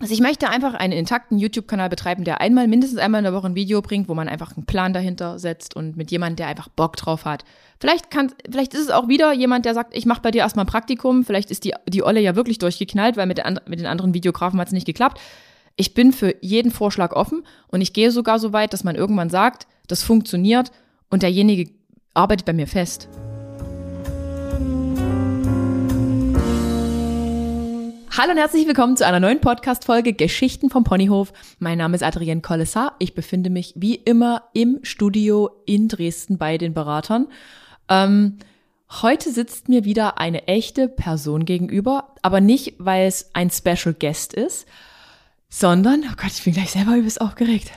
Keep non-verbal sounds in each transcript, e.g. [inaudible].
Also ich möchte einfach einen intakten YouTube-Kanal betreiben, der einmal, mindestens einmal in der Woche ein Video bringt, wo man einfach einen Plan dahinter setzt und mit jemandem, der einfach Bock drauf hat. Vielleicht kann, vielleicht ist es auch wieder jemand, der sagt, ich mache bei dir erstmal ein Praktikum. Vielleicht ist die, die Olle ja wirklich durchgeknallt, weil mit, der, mit den anderen Videografen hat es nicht geklappt. Ich bin für jeden Vorschlag offen und ich gehe sogar so weit, dass man irgendwann sagt, das funktioniert und derjenige arbeitet bei mir fest. Hallo und herzlich willkommen zu einer neuen Podcast-Folge Geschichten vom Ponyhof. Mein Name ist Adrienne Collessar. Ich befinde mich wie immer im Studio in Dresden bei den Beratern. Ähm, heute sitzt mir wieder eine echte Person gegenüber, aber nicht, weil es ein Special Guest ist, sondern, oh Gott, ich bin gleich selber übelst aufgeregt.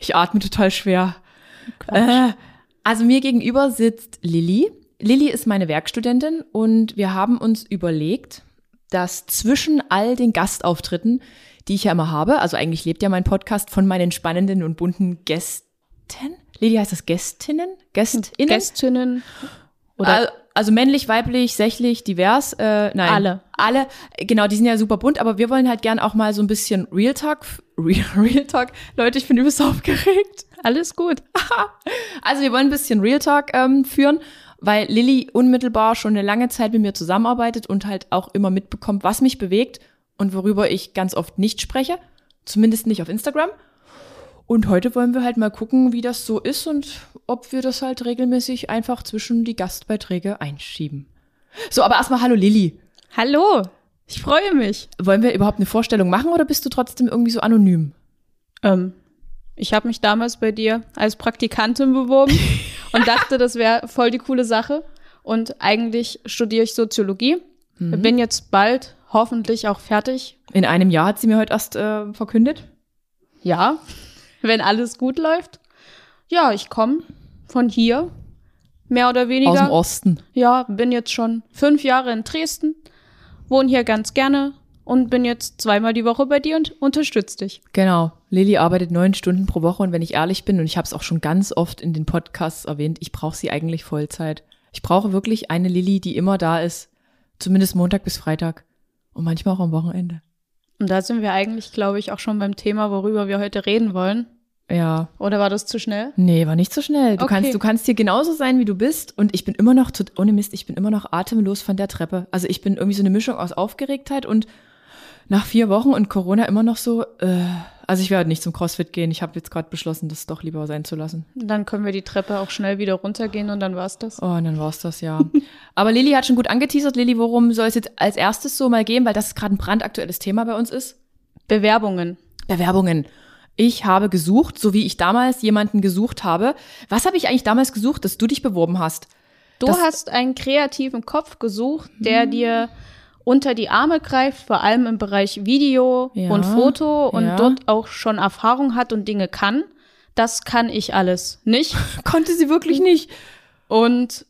Ich atme total schwer. Äh, also mir gegenüber sitzt Lilly. Lilly ist meine Werkstudentin und wir haben uns überlegt, dass zwischen all den Gastauftritten, die ich ja immer habe, also eigentlich lebt ja mein Podcast von meinen spannenden und bunten Gästen. Lili heißt das Gästinnen? Gästinnen? Gästinnen. Oder also männlich, weiblich, sächlich, divers. Äh, nein. Alle. Alle. Genau, die sind ja super bunt, aber wir wollen halt gern auch mal so ein bisschen Real Talk. Real, [laughs] Real Talk. Leute, ich bin übelst aufgeregt. Alles gut. [laughs] also wir wollen ein bisschen Real Talk ähm, führen weil Lilly unmittelbar schon eine lange Zeit mit mir zusammenarbeitet und halt auch immer mitbekommt, was mich bewegt und worüber ich ganz oft nicht spreche, zumindest nicht auf Instagram. Und heute wollen wir halt mal gucken, wie das so ist und ob wir das halt regelmäßig einfach zwischen die Gastbeiträge einschieben. So, aber erstmal hallo Lilly. Hallo, ich freue mich. Wollen wir überhaupt eine Vorstellung machen oder bist du trotzdem irgendwie so anonym? Ähm, ich habe mich damals bei dir als Praktikantin beworben [laughs] und dachte, das wäre voll die coole Sache. Und eigentlich studiere ich Soziologie. Mhm. Bin jetzt bald hoffentlich auch fertig. In einem Jahr hat sie mir heute erst äh, verkündet. Ja, wenn alles gut läuft. Ja, ich komme von hier, mehr oder weniger. Aus dem Osten. Ja, bin jetzt schon fünf Jahre in Dresden, wohne hier ganz gerne, und bin jetzt zweimal die Woche bei dir und unterstütze dich. Genau. Lilly arbeitet neun Stunden pro Woche und wenn ich ehrlich bin, und ich habe es auch schon ganz oft in den Podcasts erwähnt, ich brauche sie eigentlich Vollzeit. Ich brauche wirklich eine Lilly, die immer da ist, zumindest Montag bis Freitag und manchmal auch am Wochenende. Und da sind wir eigentlich, glaube ich, auch schon beim Thema, worüber wir heute reden wollen. Ja. Oder war das zu schnell? Nee, war nicht zu schnell. Du okay. kannst, du kannst hier genauso sein, wie du bist. Und ich bin immer noch, ohne Mist, ich bin immer noch atemlos von der Treppe. Also ich bin irgendwie so eine Mischung aus Aufgeregtheit und nach vier Wochen und Corona immer noch so, äh, also ich werde nicht zum CrossFit gehen. Ich habe jetzt gerade beschlossen, das doch lieber sein zu lassen. Dann können wir die Treppe auch schnell wieder runtergehen und dann war's das. Oh, und dann war's das, ja. [laughs] Aber Lilly hat schon gut angeteasert. Lilly, worum soll es jetzt als erstes so mal gehen, weil das gerade ein brandaktuelles Thema bei uns ist? Bewerbungen. Bewerbungen. Ich habe gesucht, so wie ich damals jemanden gesucht habe. Was habe ich eigentlich damals gesucht, dass du dich beworben hast? Du das hast einen kreativen Kopf gesucht, der hm. dir unter die Arme greift, vor allem im Bereich Video ja, und Foto und ja. dort auch schon Erfahrung hat und Dinge kann. Das kann ich alles nicht. [laughs] Konnte sie wirklich nicht. Und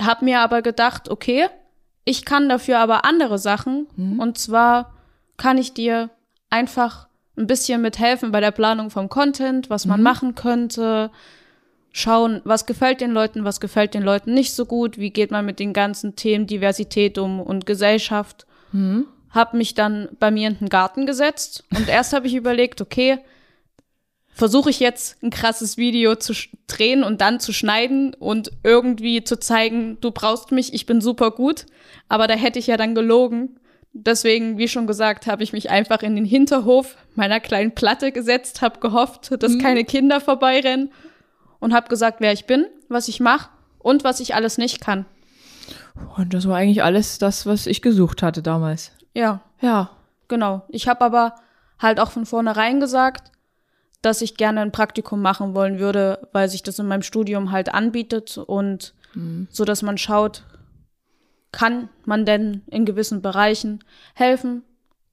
habe mir aber gedacht, okay, ich kann dafür aber andere Sachen. Mhm. Und zwar kann ich dir einfach ein bisschen mithelfen bei der Planung vom Content, was man mhm. machen könnte, schauen, was gefällt den Leuten, was gefällt den Leuten nicht so gut, wie geht man mit den ganzen Themen Diversität um und Gesellschaft. Mhm. Hab mich dann bei mir in den Garten gesetzt und erst habe ich überlegt, okay, versuche ich jetzt ein krasses Video zu drehen und dann zu schneiden und irgendwie zu zeigen, du brauchst mich, ich bin super gut, aber da hätte ich ja dann gelogen. Deswegen, wie schon gesagt, habe ich mich einfach in den Hinterhof meiner kleinen Platte gesetzt, habe gehofft, dass mhm. keine Kinder vorbeirennen und habe gesagt, wer ich bin, was ich mache und was ich alles nicht kann. Und das war eigentlich alles das, was ich gesucht hatte damals. Ja. Ja. Genau. Ich habe aber halt auch von vornherein gesagt, dass ich gerne ein Praktikum machen wollen würde, weil sich das in meinem Studium halt anbietet und mhm. so, dass man schaut, kann man denn in gewissen Bereichen helfen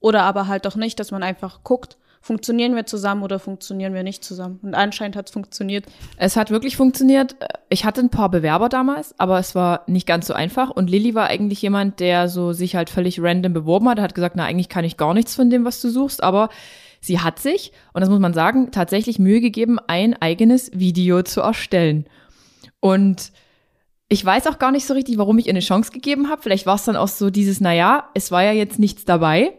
oder aber halt auch nicht, dass man einfach guckt, funktionieren wir zusammen oder funktionieren wir nicht zusammen? Und anscheinend hat es funktioniert. Es hat wirklich funktioniert. Ich hatte ein paar Bewerber damals, aber es war nicht ganz so einfach. Und Lilly war eigentlich jemand, der so sich halt völlig random beworben hat. Er hat gesagt, na, eigentlich kann ich gar nichts von dem, was du suchst, aber sie hat sich, und das muss man sagen, tatsächlich Mühe gegeben, ein eigenes Video zu erstellen. Und ich weiß auch gar nicht so richtig, warum ich ihr eine Chance gegeben habe. Vielleicht war es dann auch so dieses, naja, es war ja jetzt nichts dabei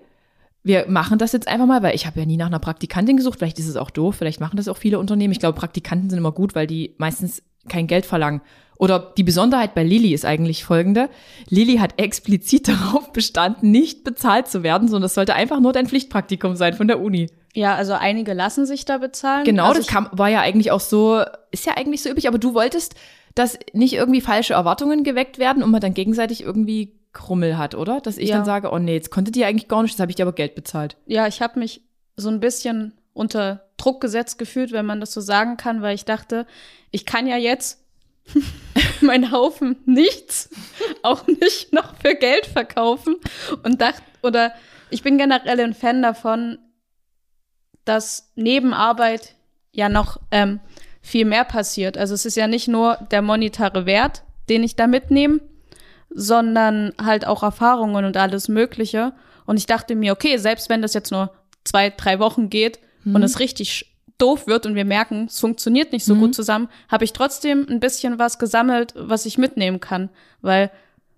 wir machen das jetzt einfach mal, weil ich habe ja nie nach einer Praktikantin gesucht. Vielleicht ist es auch doof, vielleicht machen das auch viele Unternehmen. Ich glaube, Praktikanten sind immer gut, weil die meistens kein Geld verlangen. Oder die Besonderheit bei Lilly ist eigentlich folgende. Lilly hat explizit [laughs] darauf bestanden, nicht bezahlt zu werden, sondern es sollte einfach nur dein Pflichtpraktikum sein von der Uni. Ja, also einige lassen sich da bezahlen. Genau, also das kam, war ja eigentlich auch so, ist ja eigentlich so üblich, aber du wolltest, dass nicht irgendwie falsche Erwartungen geweckt werden und man dann gegenseitig irgendwie Krummel hat, oder? Dass ich Ja. dann sage, oh nee, jetzt konntet ihr eigentlich gar nicht, das habe ich dir aber Geld bezahlt. Ja, ich habe mich so ein bisschen unter Druck gesetzt gefühlt, wenn man das so sagen kann, weil ich dachte, ich kann ja jetzt [laughs] mein Haufen nichts [laughs] auch nicht noch für Geld verkaufen und dachte, oder ich bin generell ein Fan davon, dass neben Arbeit ja noch ähm, viel mehr passiert. Also es ist ja nicht nur der monetare Wert, den ich da mitnehme, sondern halt auch Erfahrungen und alles Mögliche. Und ich dachte mir, okay, selbst wenn das jetzt nur zwei, drei Wochen geht und es richtig doof wird und wir merken, es funktioniert nicht so gut zusammen, habe ich trotzdem ein bisschen was gesammelt, was ich mitnehmen kann. Weil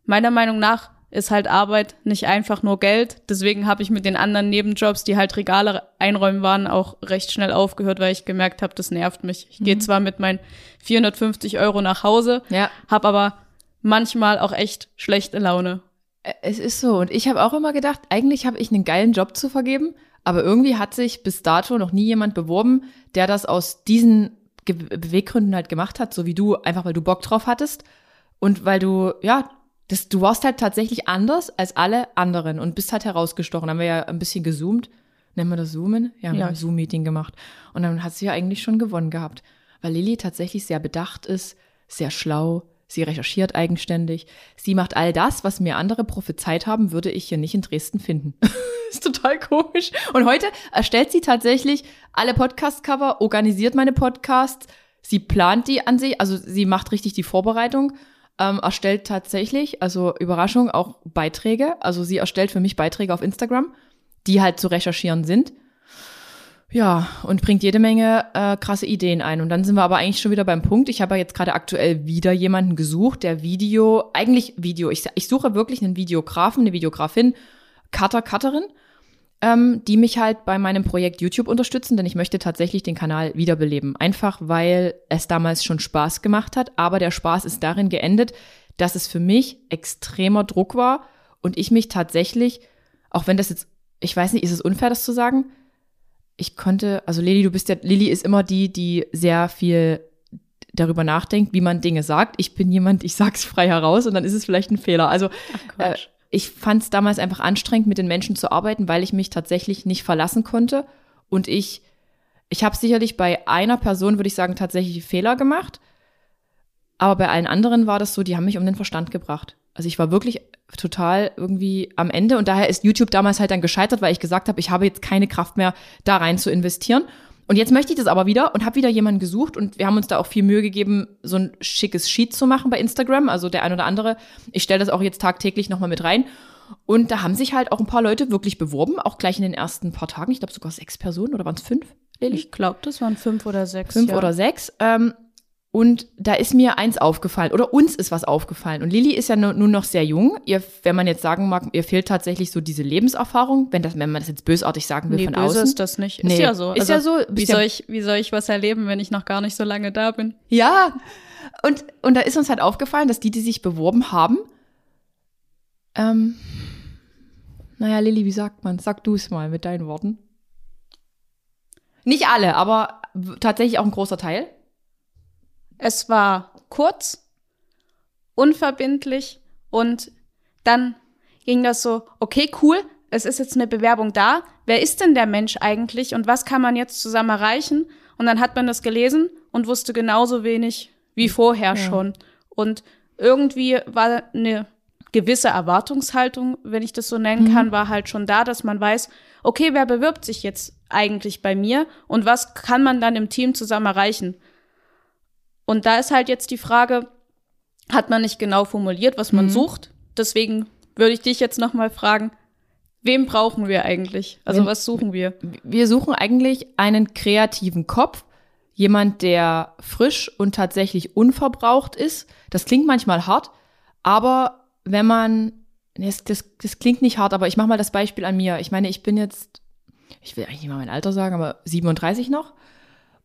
meiner Meinung nach ist halt Arbeit nicht einfach nur Geld. Deswegen habe ich mit den anderen Nebenjobs, die halt Regale einräumen waren, auch recht schnell aufgehört, weil ich gemerkt habe, das nervt mich. Ich gehe zwar mit meinen 450 Euro nach Hause, Ja. habe aber manchmal auch echt schlechte Laune. Es ist so. Und ich habe auch immer gedacht, eigentlich habe ich einen geilen Job zu vergeben, aber irgendwie hat sich bis dato noch nie jemand beworben, der das aus diesen Ge Beweggründen halt gemacht hat, so wie du, einfach weil du Bock drauf hattest und weil du, ja, das, du warst halt tatsächlich anders als alle anderen und bist halt herausgestochen. Haben wir ja ein bisschen gezoomt. Nennen wir das Zoomen? Ja, wir Ja. haben ein Zoom-Meeting gemacht. Und dann hat sie ja eigentlich schon gewonnen gehabt. Weil Lilly tatsächlich sehr bedacht ist, sehr schlau, sie recherchiert eigenständig. Sie macht all das, was mir andere prophezeit haben, würde ich hier nicht in Dresden finden. [laughs] ist total komisch. Und heute erstellt sie tatsächlich alle Podcast-Cover, organisiert meine Podcasts, sie plant die an sich, also sie macht richtig die Vorbereitung, ähm, erstellt tatsächlich, also Überraschung, auch Beiträge. Also sie erstellt für mich Beiträge auf Instagram, die halt zu recherchieren sind. Ja, und bringt jede Menge äh, krasse Ideen ein. Und dann sind wir aber eigentlich schon wieder beim Punkt. Ich habe ja jetzt gerade aktuell wieder jemanden gesucht, der Video, eigentlich Video, ich, ich suche wirklich einen Videografen, eine Videografin, Cutter, Cutterin, ähm, die mich halt bei meinem Projekt YouTube unterstützen, denn ich möchte tatsächlich den Kanal wiederbeleben. Einfach weil es damals schon Spaß gemacht hat, aber der Spaß ist darin geendet, dass es für mich extremer Druck war und ich mich tatsächlich, auch wenn das jetzt, ich weiß nicht, ist es unfair, das zu sagen? Ich konnte, also Lili, du bist ja, Lili ist immer die, die sehr viel darüber nachdenkt, wie man Dinge sagt. Ich bin jemand, ich sag's frei heraus und dann ist es vielleicht ein Fehler. Also äh, ich fand es damals einfach anstrengend, mit den Menschen zu arbeiten, weil ich mich tatsächlich nicht verlassen konnte. Und ich, ich habe sicherlich bei einer Person, würde ich sagen, tatsächlich Fehler gemacht. Aber bei allen anderen war das so, die haben mich um den Verstand gebracht. Also ich war wirklich total irgendwie am Ende und daher ist YouTube damals halt dann gescheitert, weil ich gesagt habe, ich habe jetzt keine Kraft mehr, da rein zu investieren. Und jetzt möchte ich das aber wieder und habe wieder jemanden gesucht und wir haben uns da auch viel Mühe gegeben, so ein schickes Sheet zu machen bei Instagram. Also der ein oder andere, ich stelle das auch jetzt tagtäglich nochmal mit rein. Und da haben sich halt auch ein paar Leute wirklich beworben, auch gleich in den ersten paar Tagen. Ich glaube sogar sechs Personen oder waren es fünf, Lili? Ich glaube, das waren fünf oder sechs. fünf ja. oder sechs. Ähm, und da ist mir eins aufgefallen oder uns ist was aufgefallen. Und Lilly ist ja nu- nun noch sehr jung. Ihr, wenn man jetzt sagen mag, ihr fehlt tatsächlich so diese Lebenserfahrung, wenn das, wenn man das jetzt bösartig sagen will Nee, von böse außen. ist das nicht. Ist Nee, ja so. ist ja so. Wie soll, ich, wie soll ich was erleben, wenn ich noch gar nicht so lange da bin? Ja. Und, und da ist uns halt aufgefallen, dass die, die sich beworben haben, ähm, naja, Lilly, wie sagt man? Sag du es mal mit deinen Worten. Nicht alle, aber tatsächlich auch ein großer Teil. Es war kurz, unverbindlich und dann ging das so, okay, cool, es ist jetzt eine Bewerbung da. Wer ist denn der Mensch eigentlich und was kann man jetzt zusammen erreichen? Und dann hat man das gelesen und wusste genauso wenig wie vorher schon. Und irgendwie war eine gewisse Erwartungshaltung, wenn ich das so nennen kann, war halt schon da, dass man weiß, okay, wer bewirbt sich jetzt eigentlich bei mir und was kann man dann im Team zusammen erreichen? Und da ist halt jetzt die Frage, hat man nicht genau formuliert, was man sucht? Deswegen würde ich dich jetzt noch mal fragen, wem brauchen wir eigentlich? Also Wen- was suchen wir? wir suchen eigentlich einen kreativen Kopf, jemand, der frisch und tatsächlich unverbraucht ist. Das klingt manchmal hart, aber wenn man das, das, das klingt nicht hart, aber ich mache mal das Beispiel an mir. Ich meine, ich bin jetzt, ich will eigentlich nicht mal mein Alter sagen, aber 37 noch.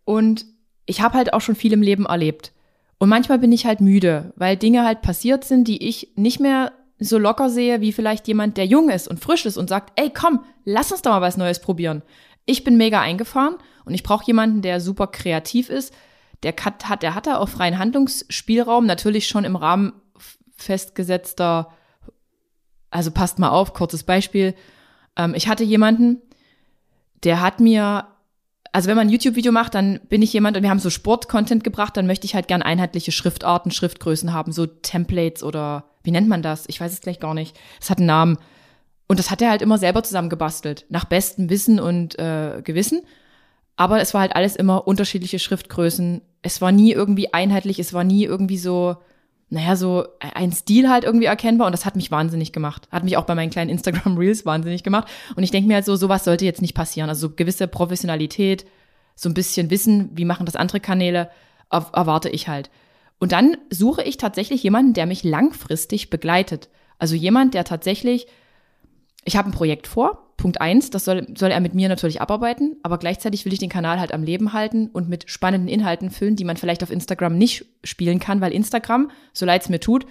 Und ich habe halt auch schon viel im Leben erlebt. Und manchmal bin ich halt müde, weil Dinge halt passiert sind, die ich nicht mehr so locker sehe, wie vielleicht jemand, der jung ist und frisch ist und sagt, ey, komm, lass uns doch mal was Neues probieren. Ich bin mega eingefahren und ich brauche jemanden, der super kreativ ist. Der hat, der hat da auch freien Handlungsspielraum, natürlich schon im Rahmen festgesetzter, also passt mal auf, kurzes Beispiel. Ähm, ich hatte jemanden, der hat mir also wenn man ein YouTube-Video macht, dann bin ich jemand und wir haben so Sport-Content gebracht, dann möchte ich halt gern einheitliche Schriftarten, Schriftgrößen haben, so Templates oder wie nennt man das? Ich weiß es gleich gar nicht. Es hat einen Namen. Und das hat er halt immer selber zusammengebastelt, nach bestem Wissen und äh, Gewissen. Aber es war halt alles immer unterschiedliche Schriftgrößen. Es war nie irgendwie einheitlich, es war nie irgendwie so, naja, so ein Stil halt irgendwie erkennbar und das hat mich wahnsinnig gemacht. Hat mich auch bei meinen kleinen Instagram Reels wahnsinnig gemacht. Und ich denke mir halt so, sowas sollte jetzt nicht passieren. Also so gewisse Professionalität, so ein bisschen Wissen, wie machen das andere Kanäle, erwarte ich halt. Und dann suche ich tatsächlich jemanden, der mich langfristig begleitet. Also jemand, der tatsächlich, ich habe ein Projekt vor, Punkt eins, das soll, soll er mit mir natürlich abarbeiten, aber gleichzeitig will ich den Kanal halt am Leben halten und mit spannenden Inhalten füllen, die man vielleicht auf Instagram nicht spielen kann, weil Instagram, so leid es mir tut,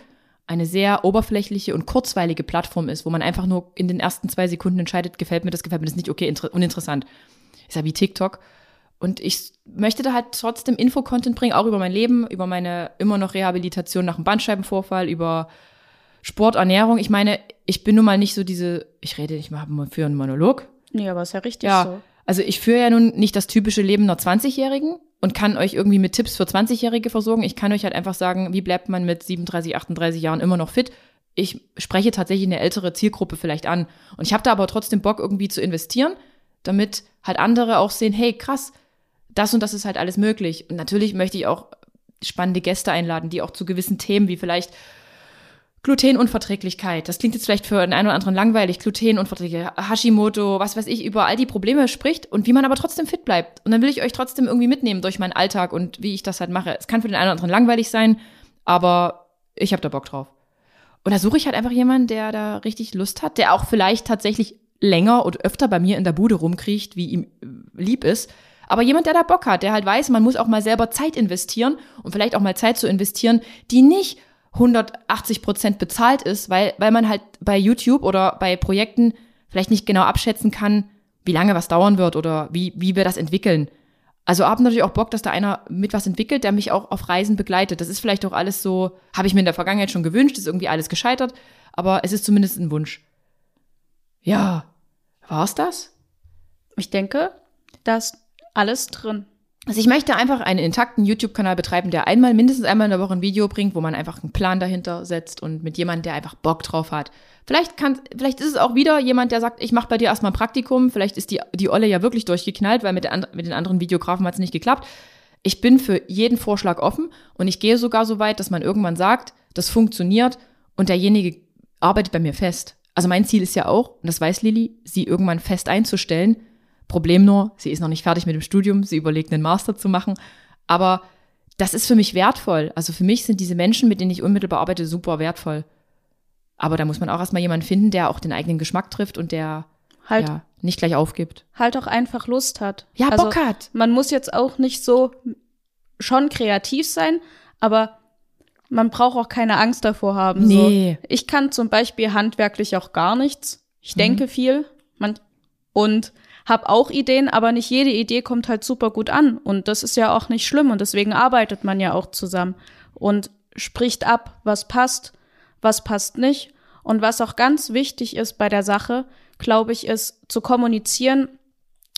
eine sehr oberflächliche und kurzweilige Plattform ist, wo man einfach nur in den ersten zwei Sekunden entscheidet, gefällt mir das, gefällt mir das nicht, okay, uninteressant. Ist ja wie TikTok. Und ich möchte da halt trotzdem Info-Content bringen, auch über mein Leben, über meine immer noch Rehabilitation nach einem Bandscheibenvorfall, über Sport, Ernährung. Ich meine, ich bin nun mal nicht so diese, ich rede nicht mal für einen Monolog. Nee, aber ist ja richtig ja, so. Also ich führe ja nun nicht das typische Leben einer 20-Jährigen und kann euch irgendwie mit Tipps für 20-Jährige versorgen. Ich kann euch halt einfach sagen, wie bleibt man mit 37, 38 Jahren immer noch fit. Ich spreche tatsächlich eine ältere Zielgruppe vielleicht an. Und ich habe da aber trotzdem Bock, irgendwie zu investieren, damit halt andere auch sehen, hey, krass, das und das ist halt alles möglich. Und natürlich möchte ich auch spannende Gäste einladen, die auch zu gewissen Themen wie vielleicht Glutenunverträglichkeit. Das klingt jetzt vielleicht für den einen oder anderen langweilig. Glutenunverträglichkeit, Hashimoto, was weiß ich, über all die Probleme spricht und wie man aber trotzdem fit bleibt. Und dann will ich euch trotzdem irgendwie mitnehmen durch meinen Alltag und wie ich das halt mache. Es kann für den einen oder anderen langweilig sein, aber ich habe da Bock drauf. Und da suche ich halt einfach jemanden, der da richtig Lust hat, der auch vielleicht tatsächlich länger und öfter bei mir in der Bude rumkriecht, wie ihm lieb ist. Aber jemand, der da Bock hat, der halt weiß, man muss auch mal selber Zeit investieren und vielleicht auch mal Zeit zu investieren, die nicht 180 Prozent bezahlt ist, weil, weil man halt bei YouTube oder bei Projekten vielleicht nicht genau abschätzen kann, wie lange was dauern wird oder wie, wie wir das entwickeln. Also habe natürlich auch Bock, dass da einer mit was entwickelt, der mich auch auf Reisen begleitet. Das ist vielleicht auch alles so, habe ich mir in der Vergangenheit schon gewünscht, ist irgendwie alles gescheitert, aber es ist zumindest ein Wunsch. Ja, war's das? Ich denke, da ist alles drin. Also ich möchte einfach einen intakten YouTube-Kanal betreiben, der einmal, mindestens einmal in der Woche ein Video bringt, wo man einfach einen Plan dahinter setzt und mit jemandem, der einfach Bock drauf hat. Vielleicht kann, vielleicht ist es auch wieder jemand, der sagt, ich mache bei dir erstmal ein Praktikum. Vielleicht ist die, die Olle ja wirklich durchgeknallt, weil mit, der, mit den anderen Videografen hat es nicht geklappt. Ich bin für jeden Vorschlag offen und ich gehe sogar so weit, dass man irgendwann sagt, das funktioniert und derjenige arbeitet bei mir fest. Also mein Ziel ist ja auch, und das weiß Lilly, sie irgendwann fest einzustellen, Problem nur, sie ist noch nicht fertig mit dem Studium, sie überlegt, einen Master zu machen. Aber das ist für mich wertvoll. Also für mich sind diese Menschen, mit denen ich unmittelbar arbeite, super wertvoll. Aber da muss man auch erstmal jemanden finden, der auch den eigenen Geschmack trifft und der halt ja, nicht gleich aufgibt. Halt auch einfach Lust hat. Ja, also, Bock hat. Man muss jetzt auch nicht so schon kreativ sein, aber man braucht auch keine Angst davor haben. Nee. So. Ich kann zum Beispiel handwerklich auch gar nichts. Ich mhm. denke viel. Man, und habe auch Ideen, aber nicht jede Idee kommt halt super gut an. Und das ist ja auch nicht schlimm und deswegen arbeitet man ja auch zusammen und spricht ab, was passt, was passt nicht. Und was auch ganz wichtig ist bei der Sache, glaube ich, ist zu kommunizieren,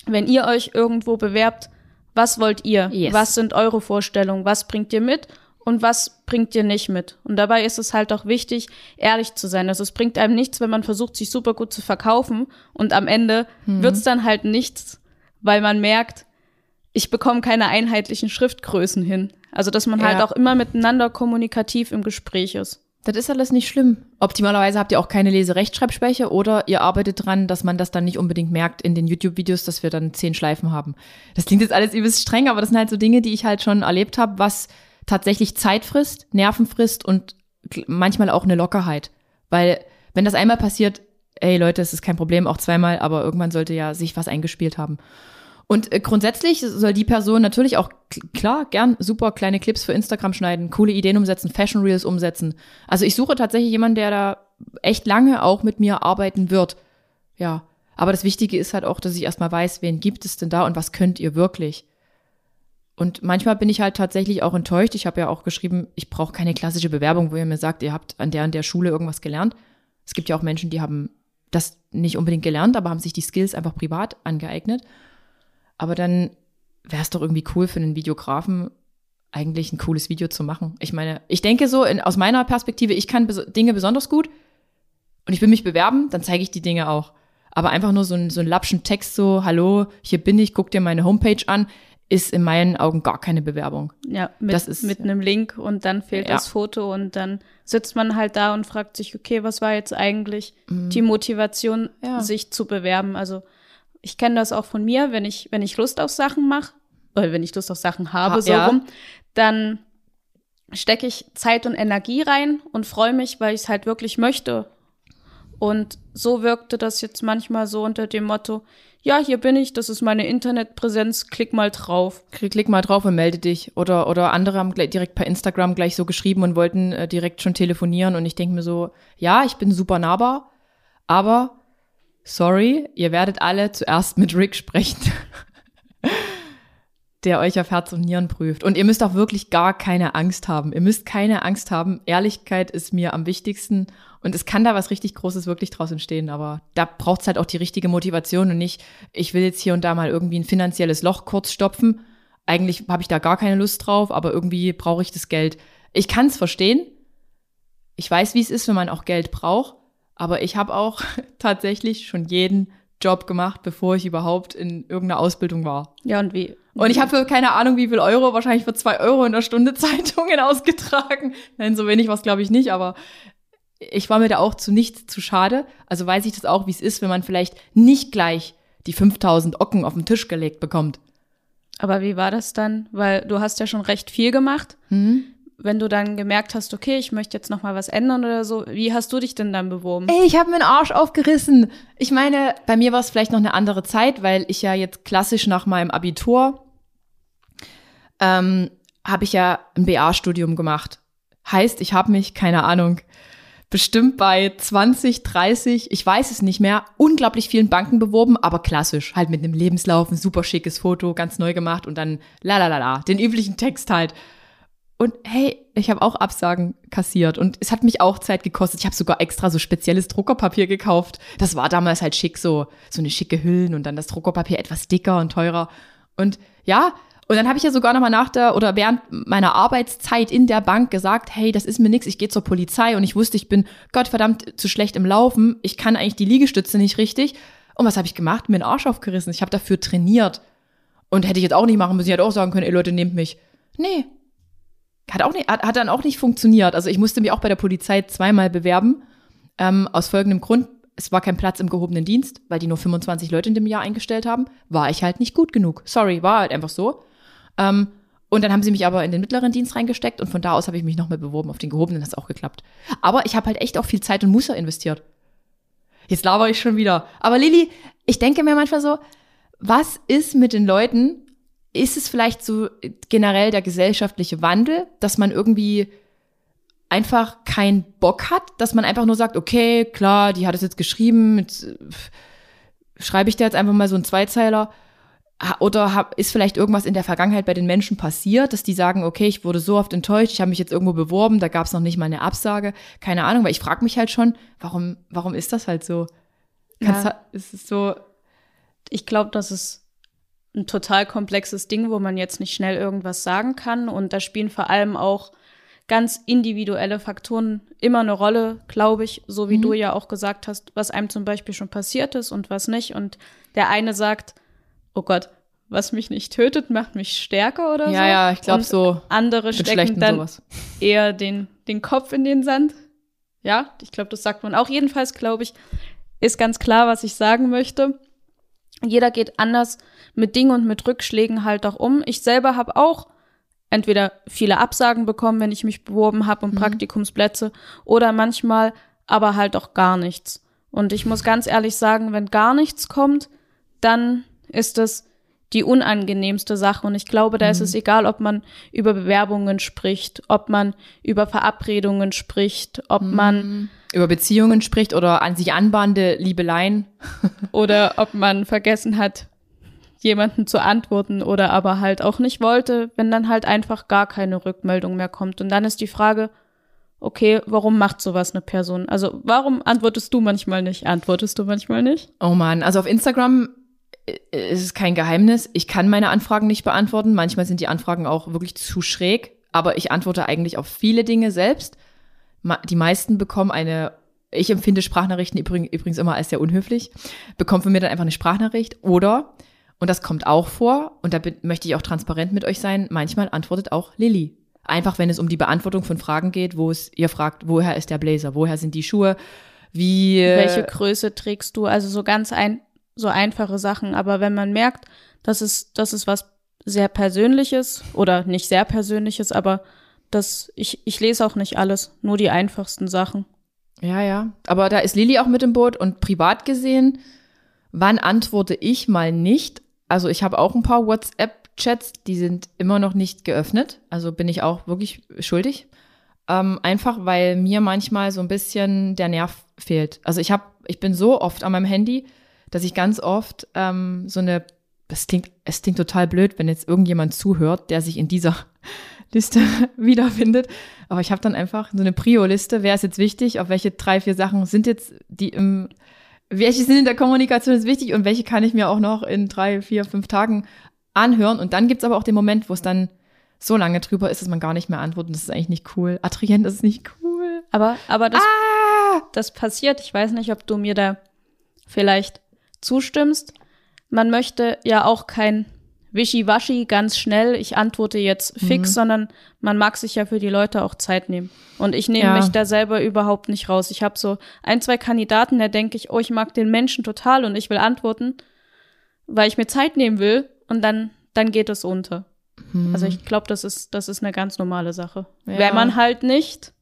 wenn ihr euch irgendwo bewerbt, was wollt ihr? Yes. Was sind eure Vorstellungen? Was bringt ihr mit? Und was bringt dir nicht mit. Und dabei ist es halt auch wichtig, ehrlich zu sein. Also es bringt einem nichts, wenn man versucht, sich super gut zu verkaufen und am Ende mhm. wird's dann halt nichts, weil man merkt, ich bekomme keine einheitlichen Schriftgrößen hin. Also dass man halt ja. halt auch immer miteinander kommunikativ im Gespräch ist. Das ist alles nicht schlimm. Optimalerweise habt ihr auch keine Leserechtschreibschwäche oder ihr arbeitet dran, dass man das dann nicht unbedingt merkt in den YouTube-Videos, dass wir dann zehn Schleifen haben. Das klingt jetzt alles übelst streng, aber das sind halt so Dinge, die ich halt schon erlebt habe, was tatsächlich Zeit frisst, Nerven frisst und manchmal auch eine Lockerheit. Weil wenn das einmal passiert, ey Leute, es ist kein Problem, auch zweimal, aber irgendwann sollte ja sich was eingespielt haben. Und äh, grundsätzlich soll die Person natürlich auch klar gern super kleine Clips für Instagram schneiden, coole Ideen umsetzen, Fashion Reels umsetzen. Also ich suche tatsächlich jemanden, der da echt lange auch mit mir arbeiten wird. Ja, aber das Wichtige ist halt auch, dass ich erstmal weiß, wen gibt es denn da und was könnt ihr wirklich. Und manchmal bin ich halt tatsächlich auch enttäuscht. Ich habe ja auch geschrieben, ich brauche keine klassische Bewerbung, wo ihr mir sagt, ihr habt an der und der Schule irgendwas gelernt. Es gibt ja auch Menschen, die haben das nicht unbedingt gelernt, aber haben sich die Skills einfach privat angeeignet. Aber dann wäre es doch irgendwie cool für einen Videografen, eigentlich ein cooles Video zu machen. Ich meine, ich denke so, in, aus meiner Perspektive, ich kann bes Dinge besonders gut und ich will mich bewerben, dann zeige ich die Dinge auch. Aber einfach nur so ein, so ein lapschen Text, so, hallo, hier bin ich, guck dir meine Homepage an, ist in meinen Augen gar keine Bewerbung. Ja, mit, das ist, mit einem Link und dann fehlt ja. das Foto und dann sitzt man halt da und fragt sich, okay, was war jetzt eigentlich mhm. die Motivation, ja. sich zu bewerben? Also ich kenne das auch von mir, wenn ich, wenn ich Lust auf Sachen mache, oder wenn ich Lust auf Sachen habe, ha, so rum, dann stecke ich Zeit und Energie rein und freue mich, weil ich es halt wirklich möchte. Und so wirkte das jetzt manchmal so unter dem Motto, ja, hier bin ich, das ist meine Internetpräsenz, klick mal drauf. Klick, klick mal drauf und melde dich. Oder, oder andere haben direkt per Instagram gleich so geschrieben und wollten äh, direkt schon telefonieren. Und ich denke mir so, ja, ich bin super nahbar, aber sorry, ihr werdet alle zuerst mit Rick sprechen. [laughs] der euch auf Herz und Nieren prüft. Und ihr müsst auch wirklich gar keine Angst haben. Ihr müsst keine Angst haben. Ehrlichkeit ist mir am wichtigsten. Und es kann da was richtig Großes wirklich draus entstehen. Aber da braucht es halt auch die richtige Motivation und nicht, ich will jetzt hier und da mal irgendwie ein finanzielles Loch kurz stopfen. Eigentlich habe ich da gar keine Lust drauf, aber irgendwie brauche ich das Geld. Ich kann es verstehen. Ich weiß, wie es ist, wenn man auch Geld braucht. Aber ich habe auch [laughs] tatsächlich schon jeden Job gemacht, bevor ich überhaupt in irgendeiner Ausbildung war. Ja, und wie? Und ich habe für keine Ahnung, wie viel Euro, wahrscheinlich für zwei Euro in der Stunde [laughs] Zeitungen ausgetragen. Nein, so wenig war es, glaube ich, nicht, aber ich war mir da auch zu nichts zu schade. Also weiß ich das auch, wie es ist, wenn man vielleicht nicht gleich die 5000 Ocken auf den Tisch gelegt bekommt. Aber wie war das dann? Weil du hast ja schon recht viel gemacht. Mhm wenn du dann gemerkt hast, okay, ich möchte jetzt noch mal was ändern oder so, wie hast du dich denn dann beworben? Ey, ich habe mir den Arsch aufgerissen. Ich meine, bei mir war es vielleicht noch eine andere Zeit, weil ich ja jetzt klassisch nach meinem Abitur ähm, habe ich ja ein BA-Studium gemacht. Heißt, ich habe mich, keine Ahnung, bestimmt bei 20, 30, ich weiß es nicht mehr, unglaublich vielen Banken beworben, aber klassisch, halt mit einem Lebenslauf, ein super schickes Foto, ganz neu gemacht und dann la la la la, den üblichen Text halt. Und hey, ich habe auch Absagen kassiert und es hat mich auch Zeit gekostet. Ich habe sogar extra so spezielles Druckerpapier gekauft. Das war damals halt schick, so so eine schicke Hüllen und dann das Druckerpapier etwas dicker und teurer. Und ja, und dann habe ich ja sogar noch mal nach der oder während meiner Arbeitszeit in der Bank gesagt, hey, das ist mir nix, ich gehe zur Polizei und ich wusste, ich bin Gottverdammt zu schlecht im Laufen. Ich kann eigentlich die Liegestütze nicht richtig. Und was habe ich gemacht? Mir den Arsch aufgerissen. Ich habe dafür trainiert. Und hätte ich jetzt auch nicht machen müssen. Ich hätte auch sagen können, ey Leute, nehmt mich. Nee, hat, auch nicht, hat, hat dann auch nicht funktioniert. Also ich musste mich auch bei der Polizei zweimal bewerben. Ähm, aus folgendem Grund. Es war kein Platz im gehobenen Dienst, weil die nur 25 Leute in dem Jahr eingestellt haben. War ich halt nicht gut genug. Sorry, war halt einfach so. Ähm, und dann haben sie mich aber in den mittleren Dienst reingesteckt und von da aus habe ich mich nochmal beworben auf den gehobenen, das hat auch geklappt. Aber ich habe halt echt auch viel Zeit und Muße investiert. Jetzt laber ich schon wieder. Aber Lilly, ich denke mir manchmal so, was ist mit den Leuten, ist es vielleicht so generell der gesellschaftliche Wandel, dass man irgendwie einfach keinen Bock hat, dass man einfach nur sagt, okay, klar, die hat es jetzt geschrieben, jetzt, äh, schreibe ich da jetzt einfach mal so einen Zweizeiler. Oder hab, ist vielleicht irgendwas in der Vergangenheit bei den Menschen passiert, dass die sagen, okay, ich wurde so oft enttäuscht, ich habe mich jetzt irgendwo beworben, da gab es noch nicht mal eine Absage. Keine Ahnung, weil ich frage mich halt schon, warum, warum ist das halt so? Kannst ja. ist es so? Ich glaube, dass es ein total komplexes Ding, wo man jetzt nicht schnell irgendwas sagen kann. Und da spielen vor allem auch ganz individuelle Faktoren immer eine Rolle, glaube ich, so wie mhm. du ja auch gesagt hast, was einem zum Beispiel schon passiert ist und was nicht. Und der eine sagt, oh Gott, was mich nicht tötet, macht mich stärker oder ja, so. Ja, ja, ich glaube so. Andere stecken dann sowas. eher den, den Kopf in den Sand. Ja, ich glaube, das sagt man auch. Jedenfalls, glaube ich, ist ganz klar, was ich sagen möchte jeder geht anders mit Dingen und mit Rückschlägen halt auch um. Ich selber habe auch entweder viele Absagen bekommen, wenn ich mich beworben habe um mhm. Praktikumsplätze, oder manchmal aber halt auch gar nichts. Und ich muss ganz ehrlich sagen, wenn gar nichts kommt, dann ist es die unangenehmste Sache. Und ich glaube, da mhm. ist es egal, ob man über Bewerbungen spricht, ob man über Verabredungen spricht, ob mhm. man über Beziehungen spricht oder an sich anbahnende Liebeleien. [laughs] oder ob man vergessen hat, jemanden zu antworten oder aber halt auch nicht wollte, wenn dann halt einfach gar keine Rückmeldung mehr kommt. Und dann ist die Frage, okay, warum macht sowas eine Person? Also warum antwortest du manchmal nicht? Antwortest du manchmal nicht? Oh man, also auf Instagram äh, ist es kein Geheimnis. Ich kann meine Anfragen nicht beantworten. Manchmal sind die Anfragen auch wirklich zu schräg, aber ich antworte eigentlich auf viele Dinge selbst. Die meisten bekommen eine ich empfinde Sprachnachrichten übrigens immer als sehr unhöflich, bekommen von mir dann einfach eine Sprachnachricht oder und das kommt auch vor, und da möchte ich auch transparent mit euch sein, manchmal antwortet auch Lilly. Einfach wenn es um die Beantwortung von Fragen geht, wo es ihr fragt, woher ist der Blazer, woher sind die Schuhe, wie. Welche Größe trägst du? Also so ganz ein, so einfache Sachen. Aber wenn man merkt, dass es, das ist was sehr Persönliches oder nicht sehr Persönliches, aber das, ich, ich lese auch nicht alles, nur die einfachsten Sachen. Ja, ja. Aber da ist Lilly auch mit im Boot und privat gesehen, wann antworte ich mal nicht? Also ich habe auch ein paar WhatsApp-Chats, die sind immer noch nicht geöffnet. Also bin ich auch wirklich schuldig. Ähm, einfach weil mir manchmal so ein bisschen der Nerv fehlt. Also ich habe, ich bin so oft an meinem Handy, dass ich ganz oft ähm, so eine, das klingt, es klingt total blöd, wenn jetzt irgendjemand zuhört, der sich in dieser [laughs] Liste [laughs] wiederfindet. Aber ich habe dann einfach so eine Prio-Liste. Wer ist jetzt wichtig? Auf welche drei, vier Sachen sind jetzt die im welche sind in der Kommunikation ist wichtig und welche kann ich mir auch noch in drei, vier, fünf Tagen anhören. Und dann gibt's aber auch den Moment, wo es dann so lange drüber ist, dass man gar nicht mehr antwortet. Das ist eigentlich nicht cool. Adrien, das ist nicht cool. Aber, aber das, ah! das passiert. Ich weiß nicht, ob du mir da vielleicht zustimmst. Man möchte ja auch kein wischiwaschi, ganz schnell, ich antworte jetzt fix, mhm. sondern man mag sich ja für die Leute auch Zeit nehmen. Und ich nehme ja. mich da selber überhaupt nicht raus. Ich habe so ein, zwei Kandidaten, da denke ich, oh, ich mag den Menschen total und ich will antworten, weil ich mir Zeit nehmen will und dann, dann geht es unter. Mhm. Also ich glaube, das ist, das ist eine ganz normale Sache. Ja. Wenn man halt nicht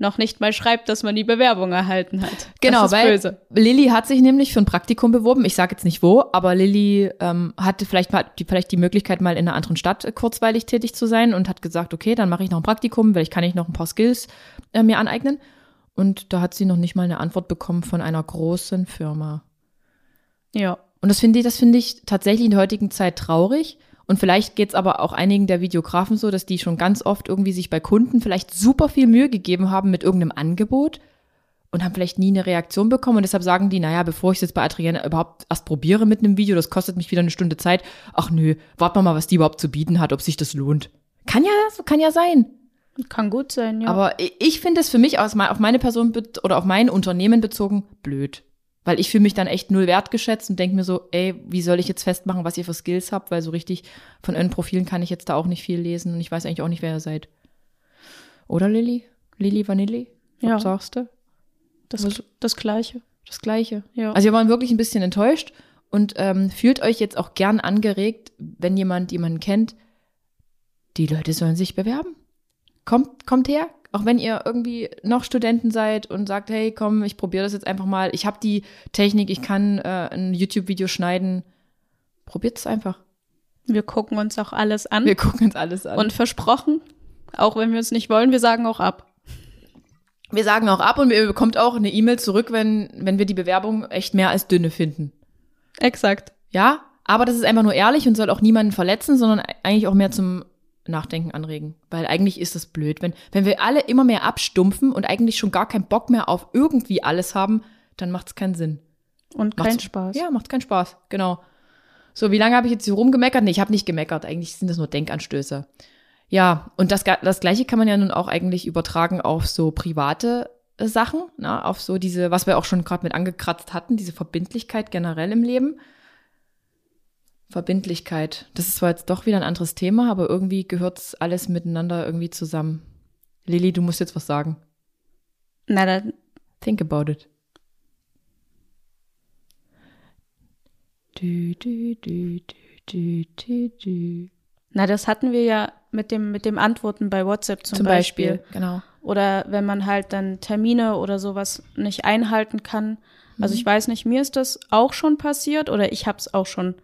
noch nicht mal schreibt, dass man die Bewerbung erhalten hat. Genau, weil böse. Lilly hat sich nämlich für ein Praktikum beworben. Ich sage jetzt nicht wo, aber Lilly ähm, hatte vielleicht mal die, vielleicht die Möglichkeit, mal in einer anderen Stadt äh, kurzweilig tätig zu sein und hat gesagt, okay, dann mache ich noch ein Praktikum, weil ich kann ich noch ein paar Skills äh, mir aneignen. Und da hat sie noch nicht mal eine Antwort bekommen von einer großen Firma. Ja. Und das finde ich, das finde ich tatsächlich in der heutigen Zeit traurig und vielleicht geht's aber auch einigen der Videografen so, dass die schon ganz oft irgendwie sich bei Kunden vielleicht super viel Mühe gegeben haben mit irgendeinem Angebot und haben vielleicht nie eine Reaktion bekommen. Und deshalb sagen die, naja, bevor ich es jetzt bei Adrienne überhaupt erst probiere mit einem Video, das kostet mich wieder eine Stunde Zeit. Ach nö, warten wir mal, was die überhaupt zu bieten hat, ob sich das lohnt. Kann ja, kann ja sein. Kann gut sein, ja. Aber ich finde es für mich aus, auf meine Person oder auf mein Unternehmen bezogen blöd. Weil ich fühle mich dann echt null wertgeschätzt und denke mir so, ey, wie soll ich jetzt festmachen, was ihr für Skills habt? Weil so richtig von euren Profilen kann ich jetzt da auch nicht viel lesen und ich weiß eigentlich auch nicht, wer ihr seid. Oder Lilly? Lilly Vanilli? Ja. Was sagst du? Das, Was? das Gleiche. Das Gleiche. Ja. Also wir waren wirklich ein bisschen enttäuscht und ähm, fühlt euch jetzt auch gern angeregt, wenn jemand jemanden kennt. Die Leute sollen sich bewerben. Kommt, kommt her, auch wenn ihr irgendwie noch Studenten seid und sagt, hey, komm, ich probiere das jetzt einfach mal. Ich habe die Technik, ich kann äh, ein YouTube-Video schneiden. Probiert es einfach. Wir gucken uns auch alles an. Wir gucken uns alles an. Und versprochen, auch wenn wir es nicht wollen, wir sagen auch ab. Wir sagen auch ab und ihr bekommt auch eine E-Mail zurück, wenn, wenn wir die Bewerbung echt mehr als dünne finden. Exakt. Ja, aber das ist einfach nur ehrlich und soll auch niemanden verletzen, sondern eigentlich auch mehr zum Nachdenken anregen. Weil eigentlich ist das blöd. Wenn, wenn wir alle immer mehr abstumpfen und eigentlich schon gar keinen Bock mehr auf irgendwie alles haben, dann macht es keinen Sinn. Und macht's, keinen Spaß. Ja, macht keinen Spaß, genau. So, wie lange habe ich jetzt hier rumgemeckert? Nee, ich habe nicht gemeckert. Eigentlich sind das nur Denkanstöße. Ja, und das, das Gleiche kann man ja nun auch eigentlich übertragen auf so private äh, Sachen, na, ne? auf so diese, was wir auch schon gerade mit angekratzt hatten, diese Verbindlichkeit generell im Leben. Verbindlichkeit. Das ist zwar jetzt doch wieder ein anderes Thema, aber irgendwie gehört alles miteinander irgendwie zusammen. Lilly, du musst jetzt was sagen. Na dann. Think about it. Du, du, du, du, du, du. Na, das hatten wir ja mit dem, mit dem Antworten bei WhatsApp zum, zum Beispiel. Beispiel. Genau. oder wenn man halt dann Termine oder sowas nicht einhalten kann. Also ich weiß nicht, mir ist das auch schon passiert oder ich habe es auch schon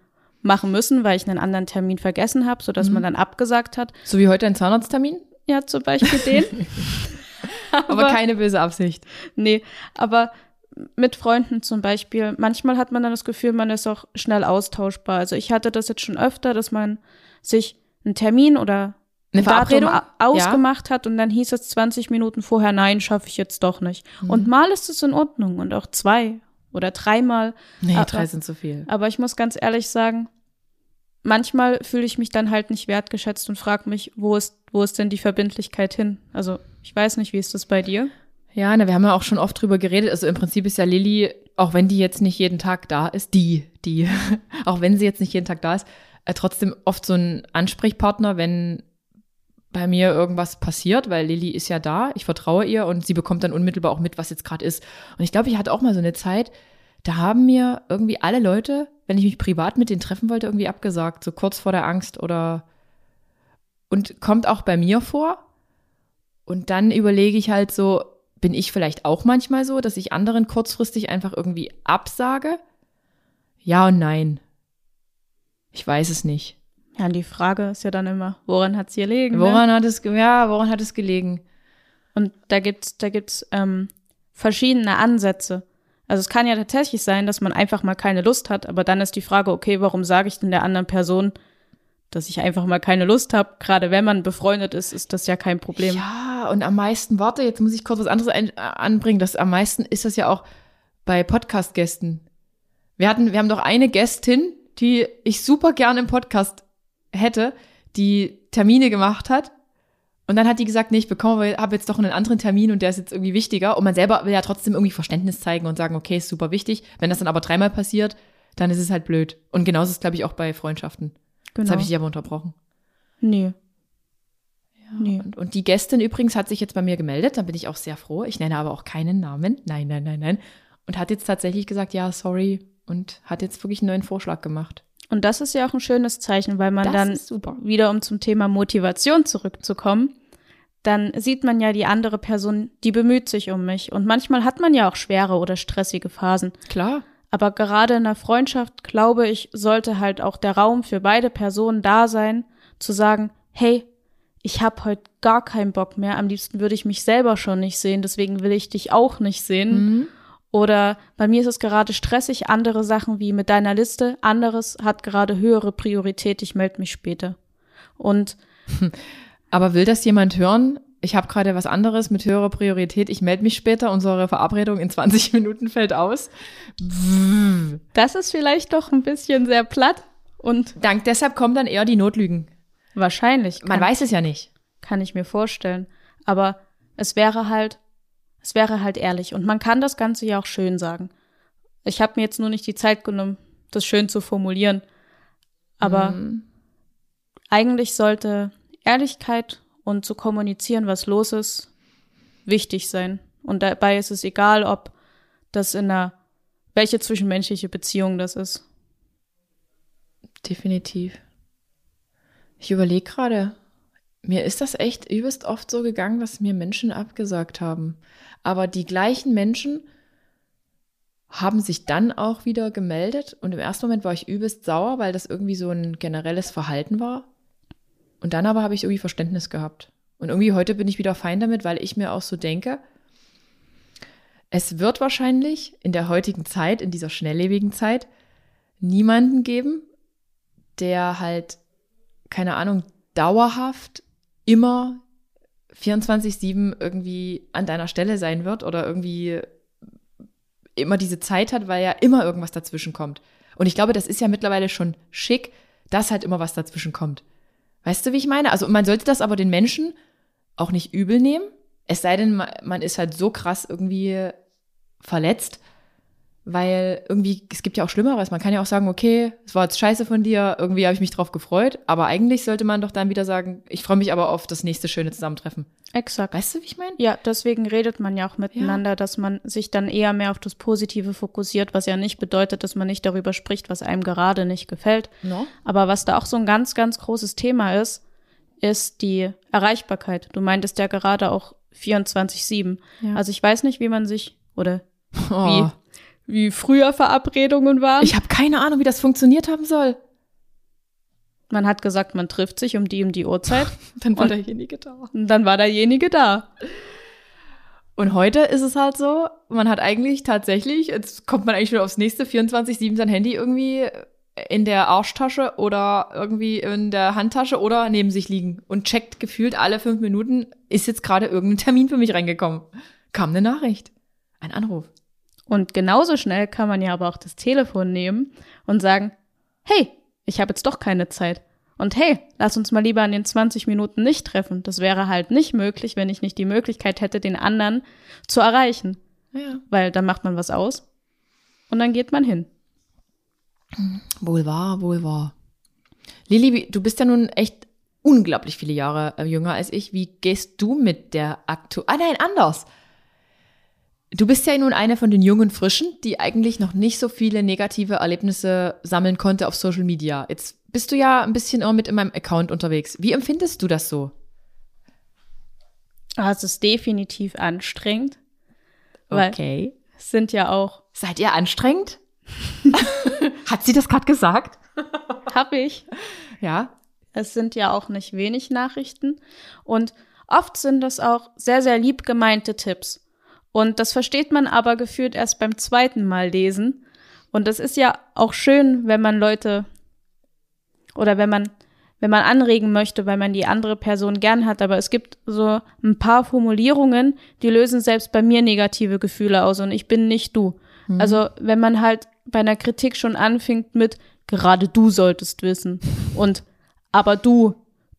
machen müssen, weil ich einen anderen Termin vergessen habe, sodass man dann abgesagt hat. So wie heute ein Zahnarzttermin? Ja, zum Beispiel den. [laughs] Aber, keine böse Absicht. Nee, aber mit Freunden zum Beispiel, manchmal hat man dann das Gefühl, man ist auch schnell austauschbar. Also ich hatte das jetzt schon öfter, dass man sich einen Termin oder Eine Verabredung? ausgemacht hat und dann hieß es 20 Minuten vorher, nein, schaffe ich jetzt doch nicht. Mhm. Und mal ist es in Ordnung und auch zwei oder dreimal. Nee, Aber- drei sind zu viel. Aber ich muss ganz ehrlich sagen, manchmal fühle ich mich dann halt nicht wertgeschätzt und frage mich, wo ist, wo ist denn die Verbindlichkeit hin? Also ich weiß nicht, wie ist das bei dir? Ja, na, wir haben ja auch schon oft drüber geredet. Also im Prinzip ist ja Lilly, auch wenn die jetzt nicht jeden Tag da ist, die, die, [laughs] auch wenn sie jetzt nicht jeden Tag da ist, äh, trotzdem oft so ein Ansprechpartner, wenn bei mir irgendwas passiert, weil Lilly ist ja da, ich vertraue ihr und sie bekommt dann unmittelbar auch mit, was jetzt gerade ist. Und ich glaube, ich hatte auch mal so eine Zeit, da haben mir irgendwie alle Leute, wenn ich mich privat mit denen treffen wollte, irgendwie abgesagt, so kurz vor der Angst oder und kommt auch bei mir vor. Und dann überlege ich halt so, bin ich vielleicht auch manchmal so, dass ich anderen kurzfristig einfach irgendwie absage? Ja und nein. Ich weiß es nicht. Ja, und die Frage ist ja dann immer, woran hat es hier liegen? Ne? Woran hat es, ja, woran hat es gelegen? Und da gibt's, da gibt's ähm, verschiedene Ansätze. Also es kann ja tatsächlich sein, dass man einfach mal keine Lust hat, aber dann ist die Frage, okay, warum sage ich denn der anderen Person, dass ich einfach mal keine Lust habe? Gerade wenn man befreundet ist, ist das ja kein Problem. Ja, und am meisten, warte, jetzt muss ich kurz was anderes ein, äh, anbringen. Das am meisten ist das ja auch bei Podcast-Gästen. Wir hatten, wir haben doch eine Gästin, die ich super gern im Podcast hätte, die Termine gemacht hat. Und dann hat die gesagt, nee, ich bekomme, habe jetzt doch einen anderen Termin und der ist jetzt irgendwie wichtiger. Und man selber will ja trotzdem irgendwie Verständnis zeigen und sagen, okay, ist super wichtig. Wenn das dann aber dreimal passiert, dann ist es halt blöd. Und genauso ist glaube ich, auch bei Freundschaften. genau. Jetzt habe ich dich aber unterbrochen. nee. nee. Und, und die Gästin übrigens hat sich jetzt bei mir gemeldet, da bin ich auch sehr froh. Ich nenne aber auch keinen Namen. Nein, nein, nein, nein. Und hat jetzt tatsächlich gesagt, ja, sorry. Und hat jetzt wirklich einen neuen Vorschlag gemacht. Und das ist ja auch ein schönes Zeichen, weil man Das dann super. wieder um zum Thema Motivation zurückzukommen, dann sieht man ja die andere Person, die bemüht sich um mich. Und manchmal hat man ja auch schwere oder stressige Phasen. Klar. Aber gerade in einer Freundschaft, glaube ich, sollte halt auch der Raum für beide Personen da sein, zu sagen, hey, ich habe heute gar keinen Bock mehr, am liebsten würde ich mich selber schon nicht sehen, deswegen will ich dich auch nicht sehen. Oder bei mir ist es gerade stressig, andere Sachen wie mit deiner Liste, anderes hat gerade höhere Priorität, ich melde mich später. Und [laughs] Aber will das jemand hören? Ich habe gerade was anderes mit höherer Priorität. Ich melde mich später. Unsere Verabredung in 20 [laughs] Minuten fällt aus. das ist vielleicht doch ein bisschen sehr platt und Dank deshalb kommen dann eher die Notlügen. wahrscheinlich. Man weiß es ja nicht. kann ich mir vorstellen. Aber es wäre halt, es wäre halt ehrlich. Und man kann das Ganze ja auch schön sagen. Ich habe mir jetzt nur nicht die Zeit genommen, das schön zu formulieren. Aber eigentlich sollte Ehrlichkeit und zu kommunizieren, was los ist, wichtig sein. Und dabei ist es egal, ob das in einer, welche zwischenmenschliche Beziehung das ist. Definitiv. Ich überlege gerade, mir ist das echt übelst oft so gegangen, dass mir Menschen abgesagt haben. Aber die gleichen Menschen haben sich dann auch wieder gemeldet und im ersten Moment war ich übelst sauer, weil das irgendwie so ein generelles Verhalten war. Und dann aber habe ich irgendwie Verständnis gehabt. Und irgendwie heute bin ich wieder fein damit, weil ich mir auch so denke, es wird wahrscheinlich in der heutigen Zeit, in dieser schnelllebigen Zeit, niemanden geben, der halt, keine Ahnung, dauerhaft immer 24-7 irgendwie an deiner Stelle sein wird oder irgendwie immer diese Zeit hat, weil ja immer irgendwas dazwischen kommt. Und ich glaube, das ist ja mittlerweile schon schick, dass halt immer was dazwischen kommt. Weißt du, wie ich meine? Also man sollte das aber den Menschen auch nicht übel nehmen. Es sei denn, ma- man ist halt so krass irgendwie verletzt, weil irgendwie, es gibt ja auch Schlimmeres. Man kann ja auch sagen, okay, es war jetzt scheiße von dir, irgendwie habe ich mich drauf gefreut, aber eigentlich sollte man doch dann wieder sagen, ich freue mich aber auf das nächste schöne Zusammentreffen. Exakt. Weißt du, wie ich meine? Ja, deswegen redet man ja auch miteinander, dass man sich dann eher mehr auf das Positive fokussiert, was ja nicht bedeutet, dass man nicht darüber spricht, was einem gerade nicht gefällt. No? Aber was da auch so ein ganz, ganz großes Thema ist, ist die Erreichbarkeit. Du meintest ja gerade auch 24-7. Ja. Also ich weiß nicht, wie man sich, oder Oh. Wie früher Verabredungen waren. Ich habe keine Ahnung, wie das funktioniert haben soll. man hat gesagt, man trifft sich um die um die Uhrzeit [laughs] Dann war derjenige da. und dann war derjenige da. Und heute ist es halt so, man hat eigentlich tatsächlich, jetzt kommt man eigentlich schon aufs nächste, 24-7 sein Handy irgendwie in der Arschtasche oder irgendwie in der Handtasche oder neben sich liegen und checkt gefühlt alle fünf Minuten, ist jetzt gerade irgendein Termin für mich reingekommen. Kam eine Nachricht. Ein Anruf. Und genauso schnell kann man ja aber auch das Telefon nehmen und sagen, hey, ich habe jetzt doch keine Zeit. Und hey, lass uns mal lieber in den 20 Minuten nicht treffen. Das wäre halt nicht möglich, wenn ich nicht die Möglichkeit hätte, den anderen zu erreichen. Ja. Weil dann macht man was aus und dann geht man hin. Wohl wahr, wohl wahr. Lili, du bist ja nun echt unglaublich viele Jahre äh, jünger als ich. Wie gehst du mit der aktu... Ah nein, anders. Du bist ja nun eine von den jungen Frischen, die eigentlich noch nicht so viele negative Erlebnisse sammeln konnte auf Social Media. Jetzt bist du ja ein bisschen immer mit in meinem Account unterwegs. Wie empfindest du das so? Aber es ist definitiv anstrengend. Okay. es sind ja auch, Seid ihr anstrengend? [laughs] Hat sie das gerade gesagt? [laughs] hab ich, Ja. es sind ja auch nicht wenig Nachrichten. Und oft sind das auch sehr, sehr lieb gemeinte Tipps. Und das versteht man aber gefühlt erst beim zweiten Mal lesen. Und das ist ja auch schön, wenn man Leute oder wenn man, wenn man anregen möchte, weil man die andere Person gern hat. Aber es gibt so ein paar Formulierungen, die lösen selbst bei mir negative Gefühle aus und ich bin nicht du. Also wenn man halt bei einer Kritik schon anfängt mit, gerade du solltest wissen und aber du,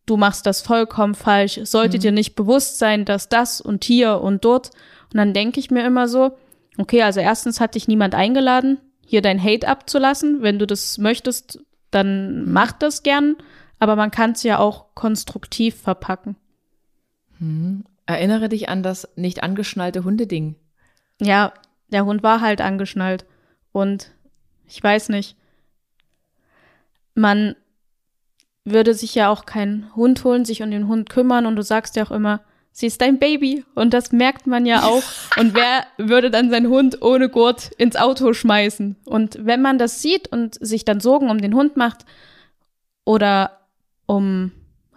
du machst das vollkommen falsch, sollte dir nicht bewusst sein, dass das und hier und dort. Und dann denke ich mir immer so, okay, also erstens hat dich niemand eingeladen, hier dein Hate abzulassen. Wenn du das möchtest, dann mach das gern. Aber man kann es ja auch konstruktiv verpacken. Erinnere dich an das nicht angeschnallte Hundeding. Ja, der Hund war halt angeschnallt. Und ich weiß nicht, man würde sich ja auch keinen Hund holen, sich um den Hund kümmern und du sagst ja auch immer, sie ist dein Baby und das merkt man ja auch. [laughs] Und wer würde dann seinen Hund ohne Gurt ins Auto schmeißen? Und wenn man das sieht und sich dann Sorgen um den Hund macht oder um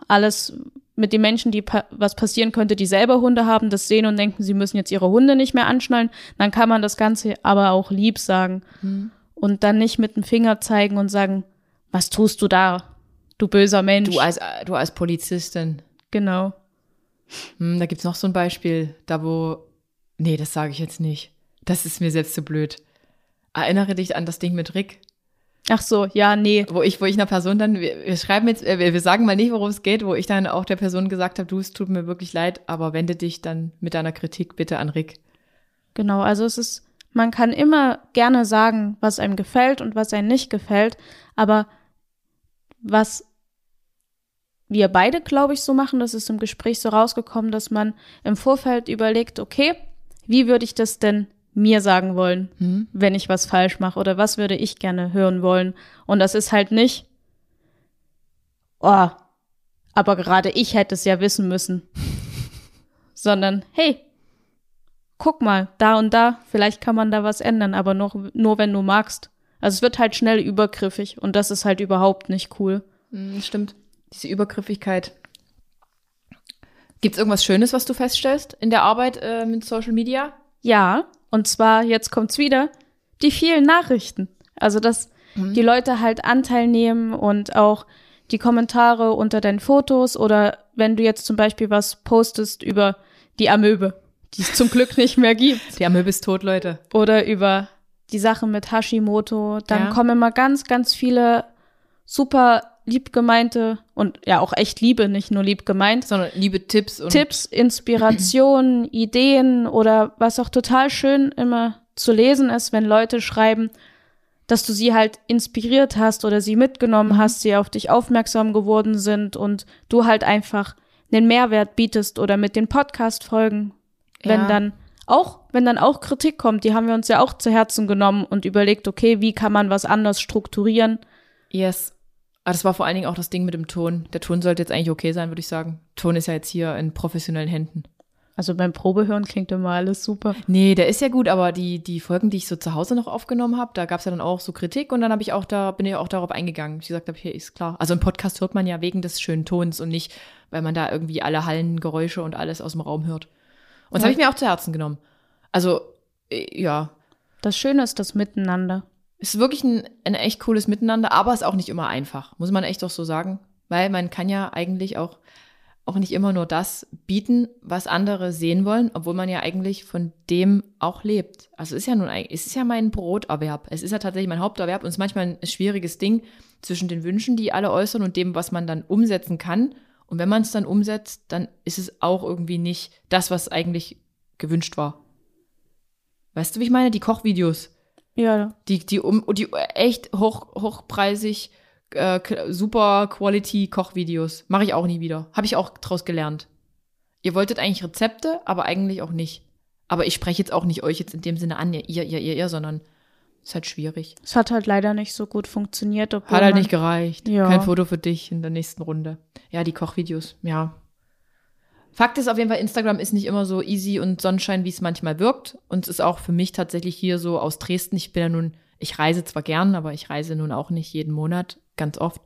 alles mit den Menschen, die pa was passieren könnte, die selber Hunde haben, das sehen und denken, sie müssen jetzt ihre Hunde nicht mehr anschnallen, dann kann man das Ganze aber auch lieb sagen und dann nicht mit dem Finger zeigen und sagen, was tust du da, du böser Mensch. Du als, du als Polizistin. genau. Hm, da gibt's noch so ein Beispiel, da wo. Nee, das sage ich jetzt nicht. Das ist mir selbst zu blöd. Erinnere dich an das Ding mit Rick, Ach so, ja, nee. wo ich, wo ich einer Person dann, wir, wir schreiben jetzt, äh, wir, wir sagen mal nicht, worum es geht, wo ich dann auch der Person gesagt habe, du, es tut mir wirklich leid, aber wende dich dann mit deiner Kritik bitte an Rick. Genau, also es ist, man kann immer gerne sagen, was einem gefällt und was einem nicht gefällt, aber was wir beide, glaube ich, so machen, das ist im Gespräch so rausgekommen, dass man im Vorfeld überlegt, okay, wie würde ich das denn mir sagen wollen, Hm? wenn ich was falsch mache oder was würde ich gerne hören wollen? Und das ist halt nicht, oh, aber gerade ich hätte es ja wissen müssen, [laughs] sondern hey, guck mal, da und da, vielleicht kann man da was ändern, aber nur, nur wenn du magst. Also es wird halt schnell übergriffig und das ist halt überhaupt nicht cool. Hm, stimmt. Diese Übergriffigkeit. Gibt's irgendwas Schönes, was du feststellst in der Arbeit äh, mit Social Media? Ja, und zwar, jetzt kommt's wieder, die vielen Nachrichten. Also, dass die Leute halt Anteil nehmen und auch die Kommentare unter deinen Fotos oder wenn du jetzt zum Beispiel was postest über die Amöbe, die es zum [laughs] Glück nicht mehr gibt, Die Amöbe ist tot, Leute. oder über die Sache mit Hashimoto, dann Ja. kommen immer ganz, ganz viele super lieb gemeinte und ja auch echt Liebe, nicht nur lieb gemeint, Sondern liebe Tipps und Tipps, Inspirationen, [clears throat] Ideen oder was auch total schön immer zu lesen ist, wenn Leute schreiben, dass du sie halt inspiriert hast oder sie mitgenommen hast, sie auf dich aufmerksam geworden sind und du halt einfach einen Mehrwert bietest oder mit den Podcast-Folgen, wenn Ja. dann auch, wenn dann auch Kritik kommt, die haben wir uns ja auch zu Herzen genommen und überlegt, okay, wie kann man was anders strukturieren? Yes. Aber das war vor allen Dingen auch das Ding mit dem Ton. Der Ton sollte jetzt eigentlich okay sein, würde ich sagen. Ton ist ja jetzt hier in professionellen Händen. Also beim Probehören klingt immer alles super. Nee, der ist ja gut, aber die, die Folgen, die ich so zu Hause noch aufgenommen habe, da gab es ja dann auch so Kritik und dann habe ich auch da, bin ich auch darauf eingegangen. Ich gesagt habe, hier ist klar. Also im Podcast hört man ja wegen des schönen Tons und nicht, weil man da irgendwie alle Hallengeräusche und alles aus dem Raum hört. Und das Ja. habe ich mir auch zu Herzen genommen. Also, äh, ja, Das Schöne ist das Miteinander. Ist wirklich ein, ein echt cooles Miteinander, aber ist auch nicht immer einfach, muss man echt auch so sagen. Weil man kann ja eigentlich auch, auch nicht immer nur das bieten, was andere sehen wollen, obwohl man ja eigentlich von dem auch lebt. Also ist ja nun, eig- es ist ja mein Broterwerb. Es ist ja tatsächlich mein Haupterwerb und es ist manchmal ein schwieriges Ding zwischen den Wünschen, die alle äußern und dem, was man dann umsetzen kann. Und wenn man es dann umsetzt, dann ist es auch irgendwie nicht das, was eigentlich gewünscht war. Weißt du, wie ich meine? Die Kochvideos Ja, die, die, um, die echt hoch, hochpreisig, äh, super Quality Kochvideos. Mache ich auch nie wieder. Habe ich auch draus gelernt. Ihr wolltet eigentlich Rezepte, aber eigentlich auch nicht. Aber ich spreche jetzt auch nicht euch jetzt in dem Sinne an, ihr, ihr, ihr, ihr, sondern ist halt schwierig. es hat halt leider nicht so gut funktioniert. Hat halt nicht gereicht. Ja. Kein Foto für dich in der nächsten Runde. Ja, die Kochvideos, ja. Fakt ist auf jeden Fall, Instagram ist nicht immer so easy und Sonnenschein, wie es manchmal wirkt. Und es ist auch für mich tatsächlich hier so aus Dresden. Ich bin ja nun, ich reise zwar gern, aber ich reise nun auch nicht jeden Monat, ganz oft.